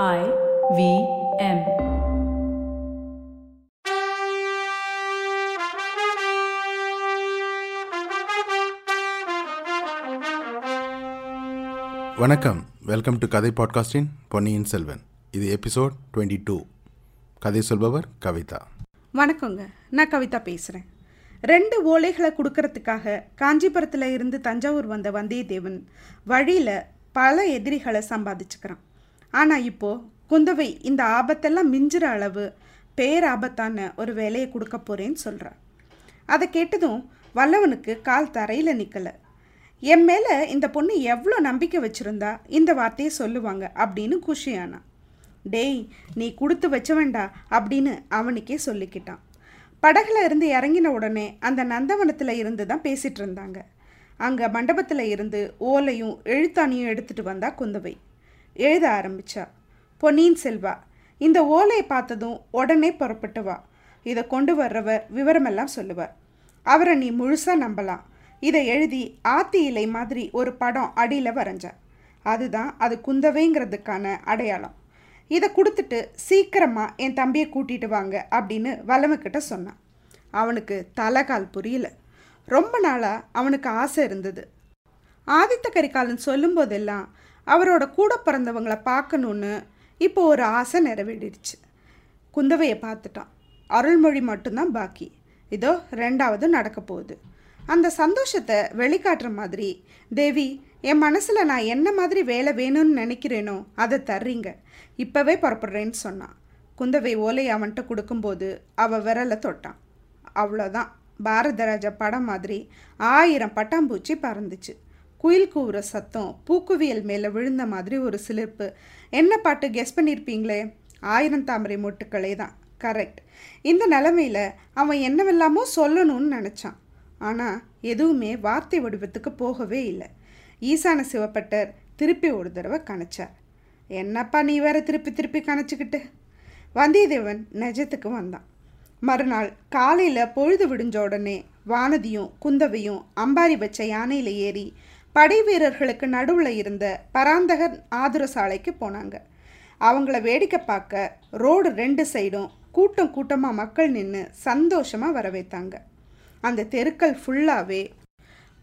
I V M. வணக்கம். Welcome to கதை பாட்காஸ்டின் பொன்னியின் செல்வன். இது எபிசோட் டுவெண்ட்டி டூ கதை சொல்பவர் கவிதா. வணக்கங்க. நான் கவிதா பேசுகிறேன் ரெண்டு ஓலைகளை கொடுக்கறதுக்காக காஞ்சிபுரத்தில் இருந்து தஞ்சாவூர் வந்த வந்தியத்தேவன் வழியில் பல எதிரிகளை சம்பாதிச்சுக்கிறான். ஆனால் இப்போது குந்தவை இந்த ஆபத்தெல்லாம் மிஞ்சுற அளவு பேராபத்தான ஒரு வேலையை கொடுக்க போகிறேன்னு சொல்கிறார் அதை கேட்டதும் வல்லவனுக்கு கால் தரையில் நிற்கலை என் மேலே இந்த பொண்ணு எவ்வளோ நம்பிக்கை வச்சுருந்தா இந்த வார்த்தையை சொல்லுவாங்க அப்படின்னு குஷியானா. டேய் நீ கொடுத்து வச்ச வேண்டா அப்படின்னு அவனுக்கே சொல்லிக்கிட்டான். படகுல இருந்து இறங்கின உடனே அந்த நந்தவனத்தில் இருந்து தான் பேசிகிட்டு இருந்தாங்க. அங்கே மண்டபத்தில் இருந்து ஓலையும் எழுத்தாணியும் எடுத்துகிட்டு வந்தா குந்தவை. எழுத ஆரம்பித்தா பொன்னியின் செல்வா இந்த ஓலையை பார்த்ததும் உடனே புறப்பட்டு வா. இதை கொண்டு வர்றவர் விவரமெல்லாம் சொல்லுவார். அவரை நீ முழுசாக நம்பலாம். இதை எழுதி ஆத்தி இலை மாதிரி ஒரு படம் அடியில் வரைஞ்ச. அதுதான் அது குந்தவைங்கிறதுக்கான அடையாளம். இதை கொடுத்துட்டு சீக்கிரமாக என் தம்பியை கூட்டிட்டு வாங்க அப்படின்னு வல்லவக்கிட்ட சொன்னான். அவனுக்கு தலைகால் புரியல. ரொம்ப நாளாக அவனுக்கு ஆசை இருந்தது. ஆதித்த கரிகாலன் சொல்லும்போதெல்லாம் அவரோட கூட பிறந்தவங்களை பார்க்கணுன்னு இப்போ ஒரு ஆசை நிறைவேறிடுச்சு. குந்தவையை பார்த்துட்டான். அருள்மொழி மட்டும்தான் பாக்கி. இதோ ரெண்டாவது நடக்க போகுது. அந்த சந்தோஷத்தை வெளிக்காட்டுற மாதிரி தேவி என் மனசில் நான் என்ன மாதிரி வேலை வேணும்னு நினைக்கிறேனோ அதை தர்றீங்க. இப்போவே புறப்படுறேன்னு சொன்னான் குந்தவை ஓலை அவன்கிட்ட கொடுக்கும்போது அவள் விரலை தொட்டான். அவ்வளோதான் பாரதராஜா படம் மாதிரி ஆயிரம் பட்டாம்பூச்சி பறந்துச்சு. குயில் கூவுற சத்தம் பூக்குவியல் மேலே விழுந்த மாதிரி ஒரு சிலிர்ப்பு. என்ன பாட்டு கெஸ் பண்ணியிருப்பீங்களே ஆயிரம் தாமரை மொட்டுக்களே தான். கரெக்ட் இந்த நிலமையில் அவன் என்னவெல்லாமோ சொல்லணும்னு நினச்சான். ஆனால் எதுவுமே வார்த்தை வடிவத்துக்கு போகவே இல்லை. ஈசான சிவப்பட்டர் திருப்பி ஒரு தடவை கணிச்சார். என்னப்பா நீ வேற திருப்பி திருப்பி கணச்சிக்கிட்டு? வந்தியத்தேவன் நிஜத்துக்கு வந்தான். மறுநாள் காலையில் பொழுது விடிஞ்ச உடனே வானதியும் குந்தவையும் அம்பாரி வச்ச யானையில் ஏறி படை வீரர்களுக்கு நடுவில் இருந்த பராந்தகர் ஆதுர சாலைக்கு போனாங்க. அவங்கள வேடிக்கை பார்க்க ரோடு ரெண்டு சைடும் கூட்டம் கூட்டமாக மக்கள் நின்று சந்தோஷமாக வரவேத்தாங்க. அந்த தெருக்கள் ஃபுல்லாகவே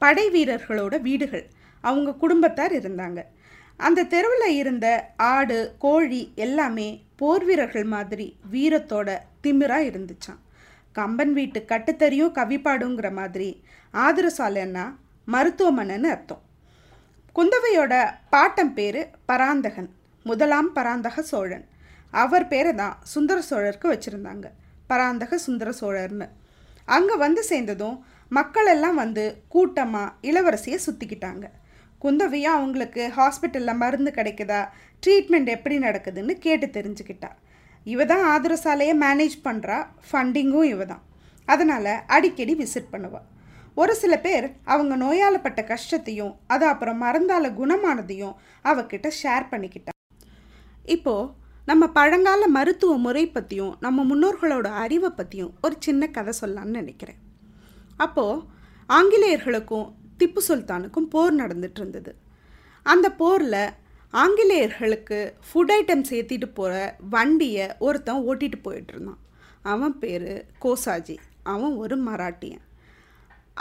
படை வீரர்களோட வீடுகள். அவங்க குடும்பத்தார் இருந்தாங்க. அந்த தெருவில் இருந்த ஆடு கோழி எல்லாமே போர் வீரர்கள் மாதிரி வீரத்தோட திமிராக இருந்துச்சான் கம்பன் வீட்டு கட்டுத்தறியும் கவிப்பாடுங்கிற மாதிரி ஆதரசாலைன்னா மருத்துவமனைன்னு அர்த்தம். குந்தவையோட பாட்டம் பேர் பராந்தகன் முதலாம் பராந்தக சோழன். அவர் பேரை தான் சுந்தர சோழருக்கு வச்சுருந்தாங்க பராந்தக சுந்தர சோழர்னு. அங்கே வந்து சேர்ந்ததும் மக்கள் எல்லாம் வந்து கூட்டமாக இளவரசியை சுற்றிக்கிட்டாங்க குந்தவையும் அவங்களுக்கு ஹாஸ்பிட்டலில் மருந்து கிடைக்குதா ட்ரீட்மெண்ட் எப்படி நடக்குதுன்னு கேட்டு தெரிஞ்சுக்கிட்டா. இவ தான் ஆதரசாலையை மேனேஜ் பண்ணுறா ஃபண்டிங்கும் இவ தான். அதனால் அடிக்கடி விசிட் பண்ணுவாள் ஒரு சில பேர் அவங்க நோயாளப்பட்ட கஷ்டத்தையும் அது அப்புறம் மறந்தால குணமானதையும் அவகிட்ட ஷேர் பண்ணிக்கிட்டா. இப்போது நம்ம பழங்கால மருத்துவ முறை பற்றியும் நம்ம முன்னோர்களோட அறிவை பற்றியும் ஒரு சின்ன கதை சொல்லலான்னு நினைக்கிறேன். அப்போது ஆங்கிலேயர்களுக்கும் திப்பு சுல்தானுக்கும் போர் நடந்துட்டு இருந்தது. அந்த போரில் ஆங்கிலேயர்களுக்கு ஃபுட் ஐட்டம்ஸ் ஏற்றிட்டு போகிற வண்டியை ஒருத்தன் ஓட்டிகிட்டு போயிட்டு இருந்தான். அவன் பேர் கோசாஜி. அவன் ஒரு மராட்டியன்.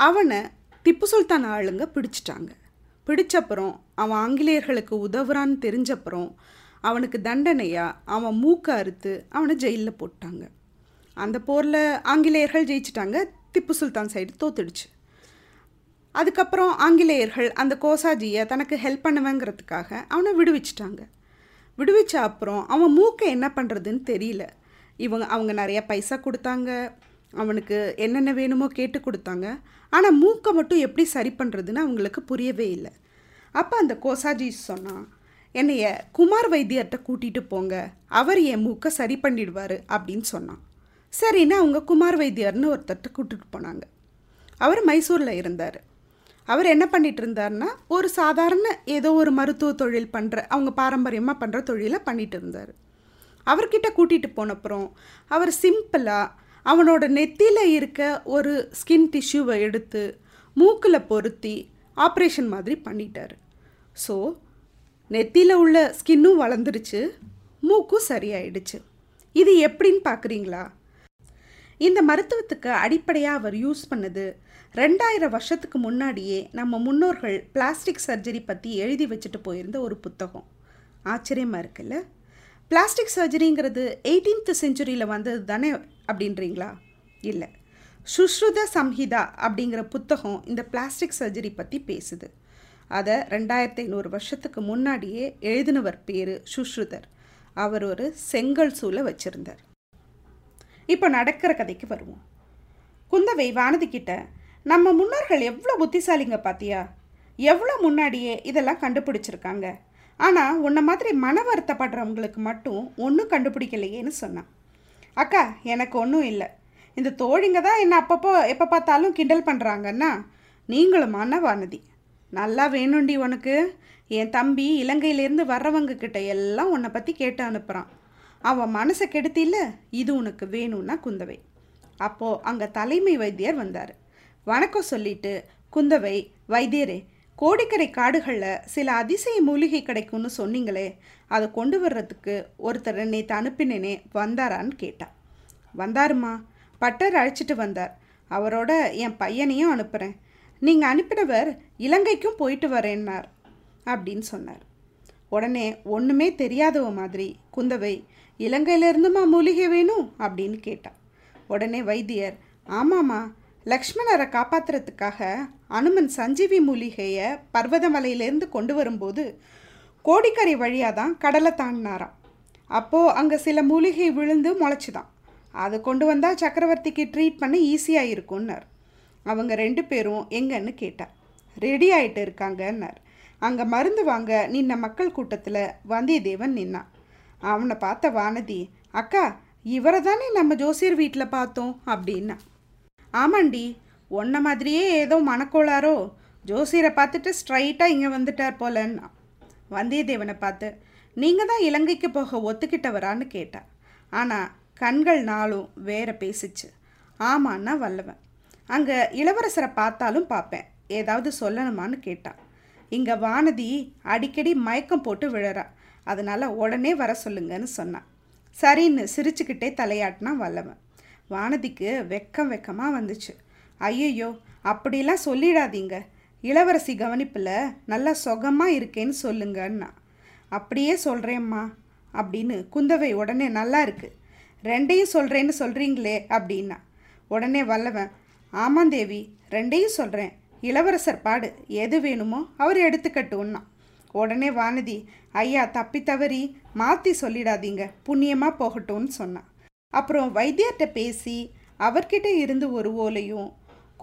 அவனை திப்பு சுல்தான் ஆளுங்க பிடிச்சிட்டாங்க. பிடிச்சப்புறம் அவன் ஆங்கிலேயர்களுக்கு உதவுறான்னு தெரிஞ்சப்புறம் அவனுக்கு தண்டனையாக அவன் மூக்க அறுத்து அவனை ஜெயிலில் போட்டாங்க. அந்த போரில் ஆங்கிலேயர்கள் ஜெயிச்சிட்டாங்க திப்பு சுல்தான் சைடு தோத்துடுச்சு. அதுக்கப்புறம் ஆங்கிலேயர்கள் அந்த கோசாஜியை தனக்கு ஹெல்ப் பண்ணுவேங்கிறதுக்காக அவனை விடுவிச்சிட்டாங்க. விடுவிச்ச அப்புறம் அவன் மூக்கை என்ன பண்ணுறதுன்னு தெரியல. இவங்க அவங்க நிறையா பைசா கொடுத்தாங்க. அவனுக்கு என்னென்ன வேணுமோ கேட்டு கொடுத்தாங்க. ஆனால் மூக்கை மட்டும் எப்படி சரி பண்ணுறதுன்னு அவங்களுக்கு புரியவே இல்லை. அப்போ அந்த கோசாஜி சொன்னான் என்னைய குமார் வைத்தியர்கிட்ட கூட்டிகிட்டு போங்க. அவர் என் மூக்கை சரி பண்ணிடுவார் அப்படின்னு சொன்னான் சரின்னு அவங்க குமார் வைத்தியர்னு ஒருத்தர்கிட்ட கூட்டிகிட்டு போனாங்க. அவர் மைசூரில் இருந்தார். அவர் என்ன பண்ணிகிட்டு இருந்தார்னா ஒரு சாதாரண ஏதோ ஒரு மருத்துவ தொழில் பண்ணுற அவங்க பாரம்பரியமாக பண்ணுற தொழிலை பண்ணிகிட்டு இருந்தார். அவர்கிட்ட கூட்டிகிட்டு போனப்புறம் அவர் சிம்பிளாக அவனோட நெத்தியில் இருக்க ஒரு ஸ்கின் டிஷ்யூவை எடுத்து மூக்கில் பொருத்தி ஆப்ரேஷன் மாதிரி பண்ணிட்டார். ஸோ நெத்தியில் உள்ள ஸ்கின்னும் வளர்ந்துருச்சு மூக்கும் சரியாயிடுச்சு. இது எப்படின்னு பார்க்குறீங்களா இந்த மருத்துவத்துக்கு அடிப்படையாக அவர் யூஸ் பண்ணது ரெண்டாயிரம் வருஷத்துக்கு முன்னாடியே நம்ம முன்னோர்கள் பிளாஸ்டிக் சர்ஜரி பற்றி எழுதி வச்சுட்டு போயிருந்த ஒரு புத்தகம். ஆச்சரியமாக இருக்குல்ல? பிளாஸ்டிக் சர்ஜரிங்கிறது எயிட்டீன்த் செஞ்சுரியில் வந்தது தானே அப்படின்றீங்களா? இல்லை. சுஷ்ருத சம்ஹிதா அப்படிங்கிற புத்தகம் இந்த பிளாஸ்டிக் சர்ஜரி பற்றி பேசுது. அதை ரெண்டாயிரத்தி ஐநூறு வருஷத்துக்கு முன்னாடியே எழுதினவர் பேர் சுஷ்ருதர் அவர் ஒரு செங்கல் சூளை வச்சுருந்தார். இப்போ நடக்கிற கதைக்கு வருவோம். குந்தவை வானதி கிட்ட நம்ம முன்னோர்கள் எவ்வளோ புத்திசாலிங்க பார்த்தியா எவ்வளோ முன்னாடியே இதெல்லாம் கண்டுபிடிச்சிருக்காங்க? ஆனால் உன்னை மாதிரி மன வருத்தப்படுறவங்களுக்கு மட்டும் ஒன்றும் கண்டுபிடிக்கலையேன்னு சொன்னான். அக்கா எனக்கு ஒன்றும் இல்லை. இந்த தோழிங்க தான் என்ன அப்பப்போ எப்போ பார்த்தாலும் கிண்டல் பண்ணுறாங்கன்னா நீங்களும் மனவானதி நல்லா வேணுண்டி உனக்கு. என் தம்பி இலங்கையிலேருந்து வர்றவங்க கிட்ட எல்லாம் உன்னை பற்றி கேட்டு அனுப்புகிறான் அவன் மனசை கெடுத்தில்ல இது உனக்கு வேணும்னா குந்தவை. அப்போது அங்கே தலைமை வைத்தியர் வந்தார். வணக்கம் சொல்லிட்டு குந்தவை வைத்தியரே கோடிக்கரை காடுகளில் சில அதிசய மூலிகை கிடைக்கும்னு சொன்னீங்களே அதை கொண்டு வர்றதுக்கு ஒருத்தர் நேற்று அனுப்பினேனே வந்தாரான்னு கேட்டான். வந்தாருமா பட்டர் அழைச்சிட்டு வந்தார். அவரோட என் பையனையும் அனுப்புகிறேன் நீங்கள் அனுப்பினவர் இலங்கைக்கும் போயிட்டு வரேன்னார் அப்படின்னு சொன்னார். உடனே ஒன்றுமே தெரியாதவ மாதிரி குந்தவை இலங்கையிலேருந்துமா மூலிகை வேணும்? அப்படின்னு கேட்டான். உடனே வைத்தியர் ஆமாம்மா லக்ஷ்மணரை காப்பாத்துறதுக்காக அனுமன் சஞ்சீவி மூலிகையை பர்வதமலையிலேருந்து கொண்டு வரும்போது கோடிக்கரை வழியாக தான் கடலை தாண்டினாராம். அப்போது அங்கே சில மூலிகை விழுந்து முளைச்சிதான். அதை கொண்டு வந்தால் சக்கரவர்த்திக்கு ட்ரீட் பண்ண ஈஸியாக இருக்கும்னார். அவங்க ரெண்டு பேரும் எங்கன்னு கேட்டார். ரெடி ஆகிட்டு இருக்காங்கன்னார். அங்கே மருந்து வாங்க நின்ன மக்கள் கூட்டத்தில் வந்தியத்தேவன் நின்னான். அவனை பார்த்த வானதி அக்கா இவரை தானே நம்ம ஜோசியர் வீட்டில் பார்த்தோம் அப்படின்னா. ஆமாண்டி உன்ன மாதிரியே ஏதோ மனக்கோளாரோ ஜோசியரை பார்த்துட்டு ஸ்ட்ரைட்டாக இங்கே வந்துட்டார் போலன்னா. வந்தியத்தேவனை பார்த்து நீங்கள் தான் இலங்கைக்கு போக ஒத்துக்கிட்டவரான்னு கேட்டா. ஆனால் கண்கள் நாளும் வேற பேசிச்சு. ஆமான்னா வல்லவன். அங்கே இளவரசரை பார்த்தாலும் பார்ப்பேன். ஏதாவது சொல்லணுமான்னு கேட்டான் இங்கே வானதி அடிக்கடி மயக்கம் போட்டு விழறா. அதனால் உடனே வர சொல்லுங்கன்னு சொன்னான் சரின்னு சிரிச்சுக்கிட்டே தலையாட்டினா வல்லவன். வானதிக்கு வெக்கம் வெக்கமாக வந்துச்சு. ஐயையோ அப்படிலாம் சொல்லிடாதீங்க. இளவரசி கவனிப்பில் நல்லா சுகமாக இருக்கேன்னு சொல்லுங்கன்னா அப்படியே சொல்கிறேம்மா அப்படின்னு குந்தவை உடனே நல்லா இருக்கு. ரெண்டையும் சொல்கிறேன்னு சொல்கிறீங்களே அப்படின்னா. உடனே வல்லவன் ஆமாந்தேவி ரெண்டையும் சொல்கிறேன் இளவரசர் பாடு எது வேணுமோ அவர் எடுத்துக்கட்டும்னா. உடனே வானதி ஐயா தப்பி தவறி மாற்றி சொல்லிடாதீங்க புண்ணியமாக போகட்டும்னு சொன்னான் அப்புறம் வைத்தியர்கிட்ட பேசி அவர்கிட்ட இருந்து ஒரு ஓலையும்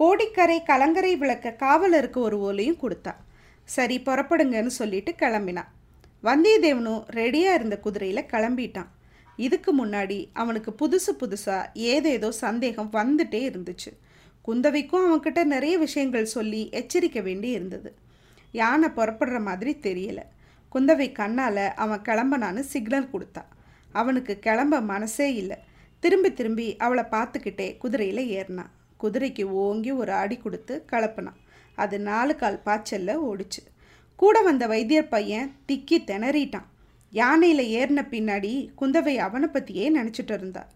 கோடிக்கரை கலங்கரை விளக்க காவலருக்கு ஒரு ஓலையும் கொடுத்தா. சரி புறப்படுங்கன்னு சொல்லிட்டு கிளம்பினான் வந்தியத்தேவனும் ரெடியாக இருந்த குதிரையில் கிளம்பிட்டான். இதுக்கு முன்னாடி அவனுக்கு புதுசு புதுசாக ஏதேதோ சந்தேகம் வந்துட்டே இருந்துச்சு. குந்தவைக்கும் அவன்கிட்ட நிறைய விஷயங்கள் சொல்லி எச்சரிக்க வேண்டி இருந்தது. யானை புறப்படுற மாதிரி தெரியல. குந்தவை கண்ணால் அவன் கிளம்பனான்னு சிக்னல் கொடுத்தா. அவனுக்கு கிளம்ப மனசே இல்லை. திரும்பி திரும்பி அவளை பார்த்துக்கிட்டே குதிரையில் ஏறினான் குதிரைக்கு ஓங்கி ஒரு அடி கொடுத்து கலப்பினான். அது நாலு கால் பாய்ச்சலில் ஓடிச்சு. கூட வந்த வைத்தியர் பையன் திக்கி திணறிட்டான். யானையில் ஏறின பின்னாடி குந்தவை அவனை பற்றியே நினச்சிட்டு இருந்தா.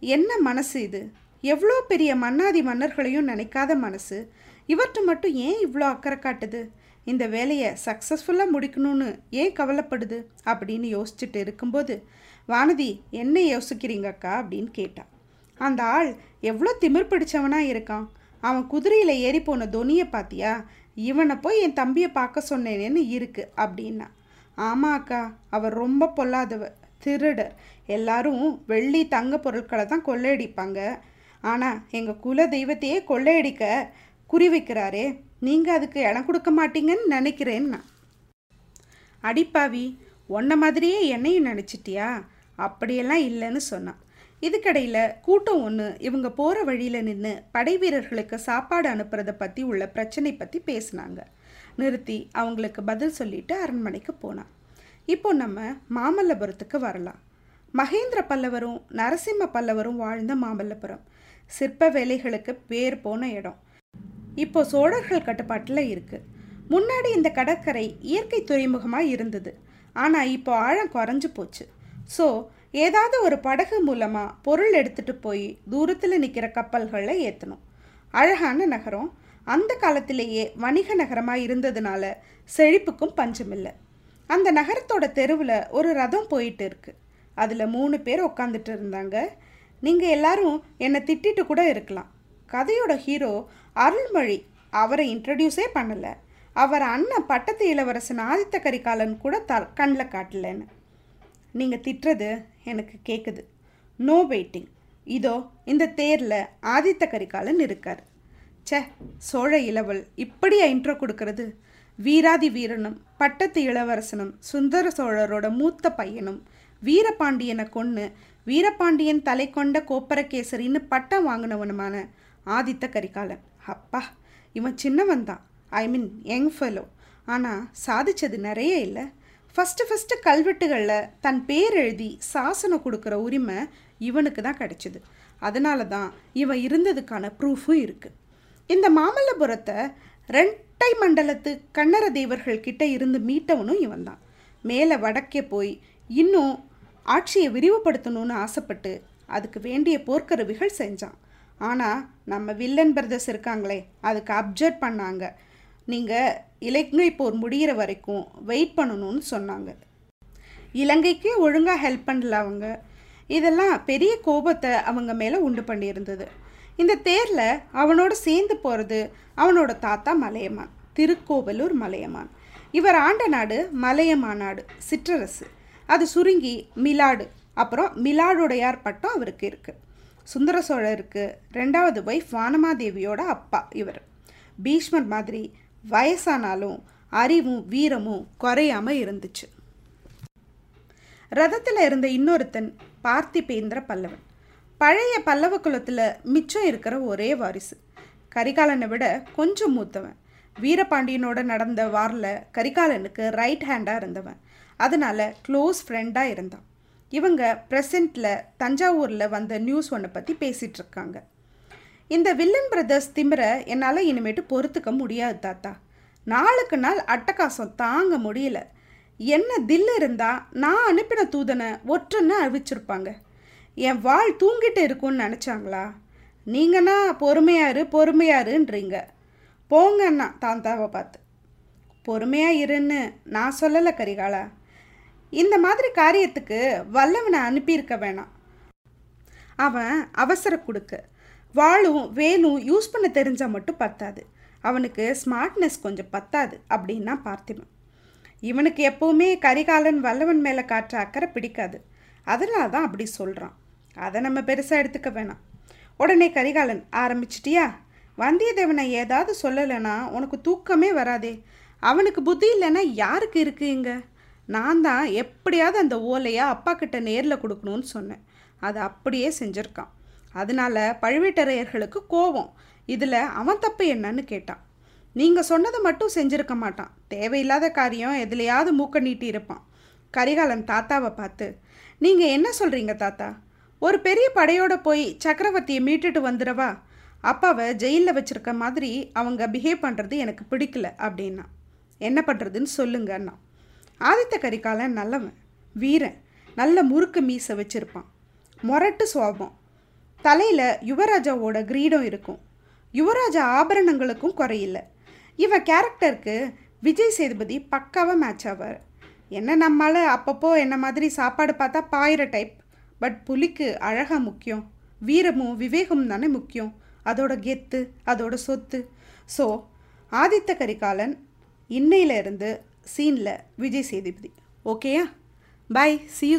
என்ன மனசு இது? எவ்வளோ பெரிய மன்னாதி மன்னர்களையும் நினைக்காத மனசு. இவற்றை மட்டும் ஏன் இவ்வளோ அக்கறை காட்டுது? இந்த வேலையை சக்ஸஸ்ஃபுல்லாக முடிக்கணும்னு ஏன் கவலைப்படுது? அப்படின்னு யோசிச்சுட்டு இருக்கும்போது வானதி என்ன யோசிக்கிறீங்கக்கா அப்படின்னு கேட்டான் அந்த ஆள் எவ்வளோ திமிர் பிடிச்சவனாக இருக்கான்? அவன் குதிரையில் ஏறி போன தொனியை பார்த்தியா இவனை போய் என் தம்பியை பார்க்க சொன்னேனேன்னு இருக்கு அப்படின்னா. ஆமாம் அக்கா அவர் ரொம்ப பொல்லாதவ திருடர். எல்லாரும் வெள்ளி தங்க பொருட்களை தான் கொள்ளையடிப்பாங்க. ஆனால் எங்கள் குல தெய்வத்தையே கொள்ளையடிக்க குறி வைக்கிறாரே நீங்கள் அதுக்கு இடம் கொடுக்க மாட்டீங்கன்னு நினைக்கிறேன்னா அடிப்பாவி உன்ன மாதிரியே என்னையும் நினச்சிட்டியா? அப்படியெல்லாம் இல்லைன்னு சொன்னான். இதுக்கடையில் கூட்டம் ஒன்று இவங்க போகிற வழியில் நின்று படை வீரர்களுக்கு சாப்பாடு அனுப்புறதை பற்றி உள்ள பிரச்சனை பற்றி பேசினாங்க. நிறுத்தி அவங்களுக்கு பதில் சொல்லிட்டு அரண்மனைக்கு போனான் இப்போ நம்ம மாமல்லபுரத்துக்கு வரலாம். மகேந்திர பல்லவரும் நரசிம்ம பல்லவரும் வாழ்ந்த மாமல்லபுரம். சிற்ப வேலைகளுக்கு பேர் போன இடம். இப்போ சோழர்கள் கட்டுப்பாட்டில் இருக்குது முன்னாடி இந்த கடற்கரை இயற்கை துறைமுகமாக இருந்தது. ஆனால் இப்போ ஆழம் குறைஞ்சு போச்சு. ஸோ ஏதாவது ஒரு படகு மூலமாக பொருள் எடுத்துகிட்டு போய் தூரத்தில் நிற்கிற கப்பல்களை ஏற்றணும் அழகான நகரம். அந்த காலத்திலேயே வணிக நகரமாக இருந்ததுனால செழிப்புக்கும் பஞ்சமில்லை அந்த நகரத்தோட தெருவில் ஒரு ரதம் போயிட்டு இருக்கு. அதில் மூணு பேர் உட்காந்துட்டு இருந்தாங்க. நீங்கள் எல்லாரும் என்னை திட்டிட்டு கூட இருக்கலாம். கதையோட ஹீரோ அருள்மொழி அவரை இன்ட்ரடியூஸே பண்ணலை. அவர் அண்ணன் பட்டத்து இளவரசன் ஆதித்த கரிகாலன் கூட த கண்ணில் காட்டலன்னு. நீங்கள் திட்டுறது எனக்கு கேட்குது நோ வெயிட்டிங் இதோ இந்த தேரில் ஆதித்த கரிகாலன் இருக்கார். சே சோழ இளவல் இப்படியா இன்ட்ரோ கொடுக்கறது? வீராதி வீரனும் பட்டத்து இளவரசனும் சுந்தர சோழரோட மூத்த பையனும் வீரபாண்டியனை கொன்று வீரபாண்டியன் தலை கொண்ட கோப்பரகேசரின்னு பட்டம் வாங்கினவனுமான ஆதித்த கரிகாலன். அப்பா இவன் சின்னவன் தான் ஐ மீன் யங் ஃபெலோ ஆனால் சாதிச்சது நிறைய இல்லை. ஃபஸ்ட்டு ஃபஸ்ட்டு கல்வெட்டுகளில் தன் பேர் எழுதி சாசனம் கொடுக்குற உரிமை இவனுக்கு தான் கிடைச்சிது. அதனால தான் இவன் இருந்ததுக்கான ப்ரூஃபும் இருக்குது இந்த மாமல்லபுரத்தை ரெட்டை மண்டலத்து கண்ணர தேவர்கள் கிட்ட இருந்து மீட்டவனும் இவன் தான். மேலே வடக்கே போய் இன்னும் ஆட்சியை விரிவுபடுத்தணும்னு ஆசைப்பட்டு அதுக்கு வேண்டிய போர்க்கருவிகள் செஞ்சான். ஆனால் நம்ம வில்லன் பிரதர்ஸ் இருக்காங்களே அதுக்கு அப்ஜெக்ட் பண்ணாங்க. நீங்கள் இலங்கை போர் முடிகிற வரைக்கும் வெயிட் பண்ணணும்னு சொன்னாங்க. இலங்கைக்கு ஒழுங்காக ஹெல்ப் பண்ணல அவங்க. இதெல்லாம் பெரிய கோபத்தை அவங்க மேலே உண்டு பண்ணியிருந்தது. இந்த தேரில் அவனோட சேர்ந்து போகிறது அவனோட தாத்தா மலையமான் திருக்கோவலூர் மலையமான். இவர் ஆண்ட நாடு மலையமான் நாடு சிற்றரசு. அது சுருங்கி மிலாடு அப்புறம் மிலாடுடையார் பட்டம் அவருக்கு இருக்குது சுந்தர சோழருக்கு ரெண்டாவது ஒய்ஃப் வானமாதேவியோட அப்பா இவர். பீஷ்மர் மாதிரி வயசானாலும் அறிவும் வீரமும் குறையாம இருந்துச்சு. ரதத்தில் இருந்த இன்னொருத்தன் பார்த்திபேந்திர பல்லவன். பழைய பல்லவ குலத்தில் மிச்சம் இருக்கிற ஒரே வாரிசு. கரிகாலனை விட கொஞ்சம் மூத்தவன். வீரபாண்டியனோட நடந்த வாரில் கரிகாலனுக்கு ரைட் ஹேண்டாக இருந்தவன். அதனால் க்ளோஸ் ஃப்ரெண்டாக இருந்தான். இவங்க ப்ரெசண்ட்டில் தஞ்சாவூரில் வந்த நியூஸ் ஒன்றை பற்றி பேசிகிட்ருக்காங்க இந்த வில்லன் பிரதர்ஸ் திமிர என்னால் இனிமேட்டு பொறுத்துக்க முடியாது தாத்தா. நாளுக்கு நாள் அட்டகாசம் தாங்க முடியல. என்ன தில் இருந்தால் நான் அனுப்பின தூதனை ஒற்றுன்னு அறிவிச்சிருப்பாங்க. என் வாழ் தூங்கிட்டு இருக்கும்னு நினச்சாங்களா? நீங்கன்னா பொறுமையாரு பொறுமையாருன்றீங்க. போங்கண்ணா தாந்தாவை பார்த்து. பொறுமையாக இருன்னு நான் சொல்லலை கரிகாலா. இந்த மாதிரி காரியத்துக்கு வல்லவனை அனுப்பியிருக்க வேணாம். அவன் அவசர கொடுக்க. வாளும் வேலும் யூஸ் பண்ண தெரிஞ்சால் மட்டும் பத்தாது. அவனுக்கு ஸ்மார்ட்னஸ் கொஞ்சம் பத்தாது அப்படின்னா பார்த்திபன். இவனுக்கு எப்போவுமே கரிகாலன் வல்லவன் மேலே காற்ற அக்கறை பிடிக்காது. அதனால தான் அப்படி சொல்கிறான் அதை நம்ம பெருசாக எடுத்துக்க வேணாம். உடனே கரிகாலன் ஆரம்பிச்சிட்டியா? வந்தியத்தேவனை ஏதாவது சொல்லலைன்னா உனக்கு தூக்கமே வராதே. அவனுக்கு புத்தி இல்லைன்னா யாருக்கு இருக்கு இங்கே? நான் தான் எப்படியாவது அந்த ஓலையை அப்பா கிட்ட நேரில் கொடுக்கணும்னு சொன்னேன். அதை அப்படியே செஞ்சுருக்கான். அதனால பழுவேட்டரையர்களுக்கு கோபம். இதில் அவன் தப்பு என்னன்னு கேட்டான். நீங்கள் சொன்னதை மட்டும் செஞ்சுருக்க மாட்டான். தேவையில்லாத காரியம் எதுலையாவது மூக்க நீட்டி இருப்பான். கரிகாலன் தாத்தாவை பார்த்து நீங்கள் என்ன சொல்கிறீங்க தாத்தா? ஒரு பெரிய படையோடு போய் சக்கரவர்த்தியை மீட்டுட்டு வந்துடவா? அப்பாவை ஜெயிலில் வச்சுருக்க மாதிரி அவங்க பிஹேவ் பண்ணுறது எனக்கு பிடிக்கல அப்படின்னா. என்ன பண்ணுறதுன்னு சொல்லுங்கண்ணா ஆதித்த கரிகாலன் நல்லவன். வீரன். நல்ல முறுக்கு மீசை வச்சுருப்பான். மொரட்டு சுவாபம். தலையில் யுவராஜாவோட கிரீடம் இருக்கும். யுவராஜா ஆபரணங்களுக்கும் குறையில்லை. இவன் கேரக்டருக்கு விஜய் சேதுபதி பக்காவாக மேட்ச் ஆவார். என்ன நம்மளால் அப்பப்போ என்ன மாதிரி சாப்பாடு பார்த்தா பாயிற டைப் பட் புலிக்கு அழகாக முக்கியம். வீரமும் விவேகமும் தானே முக்கியம். அதோட கெத்து அதோட சொத்து. ஸோ ஆதித்த கரிகாலன் இன்னையிலிருந்து சீனில் விஜய் சேதுபதி. ஓகேயா பாய் சி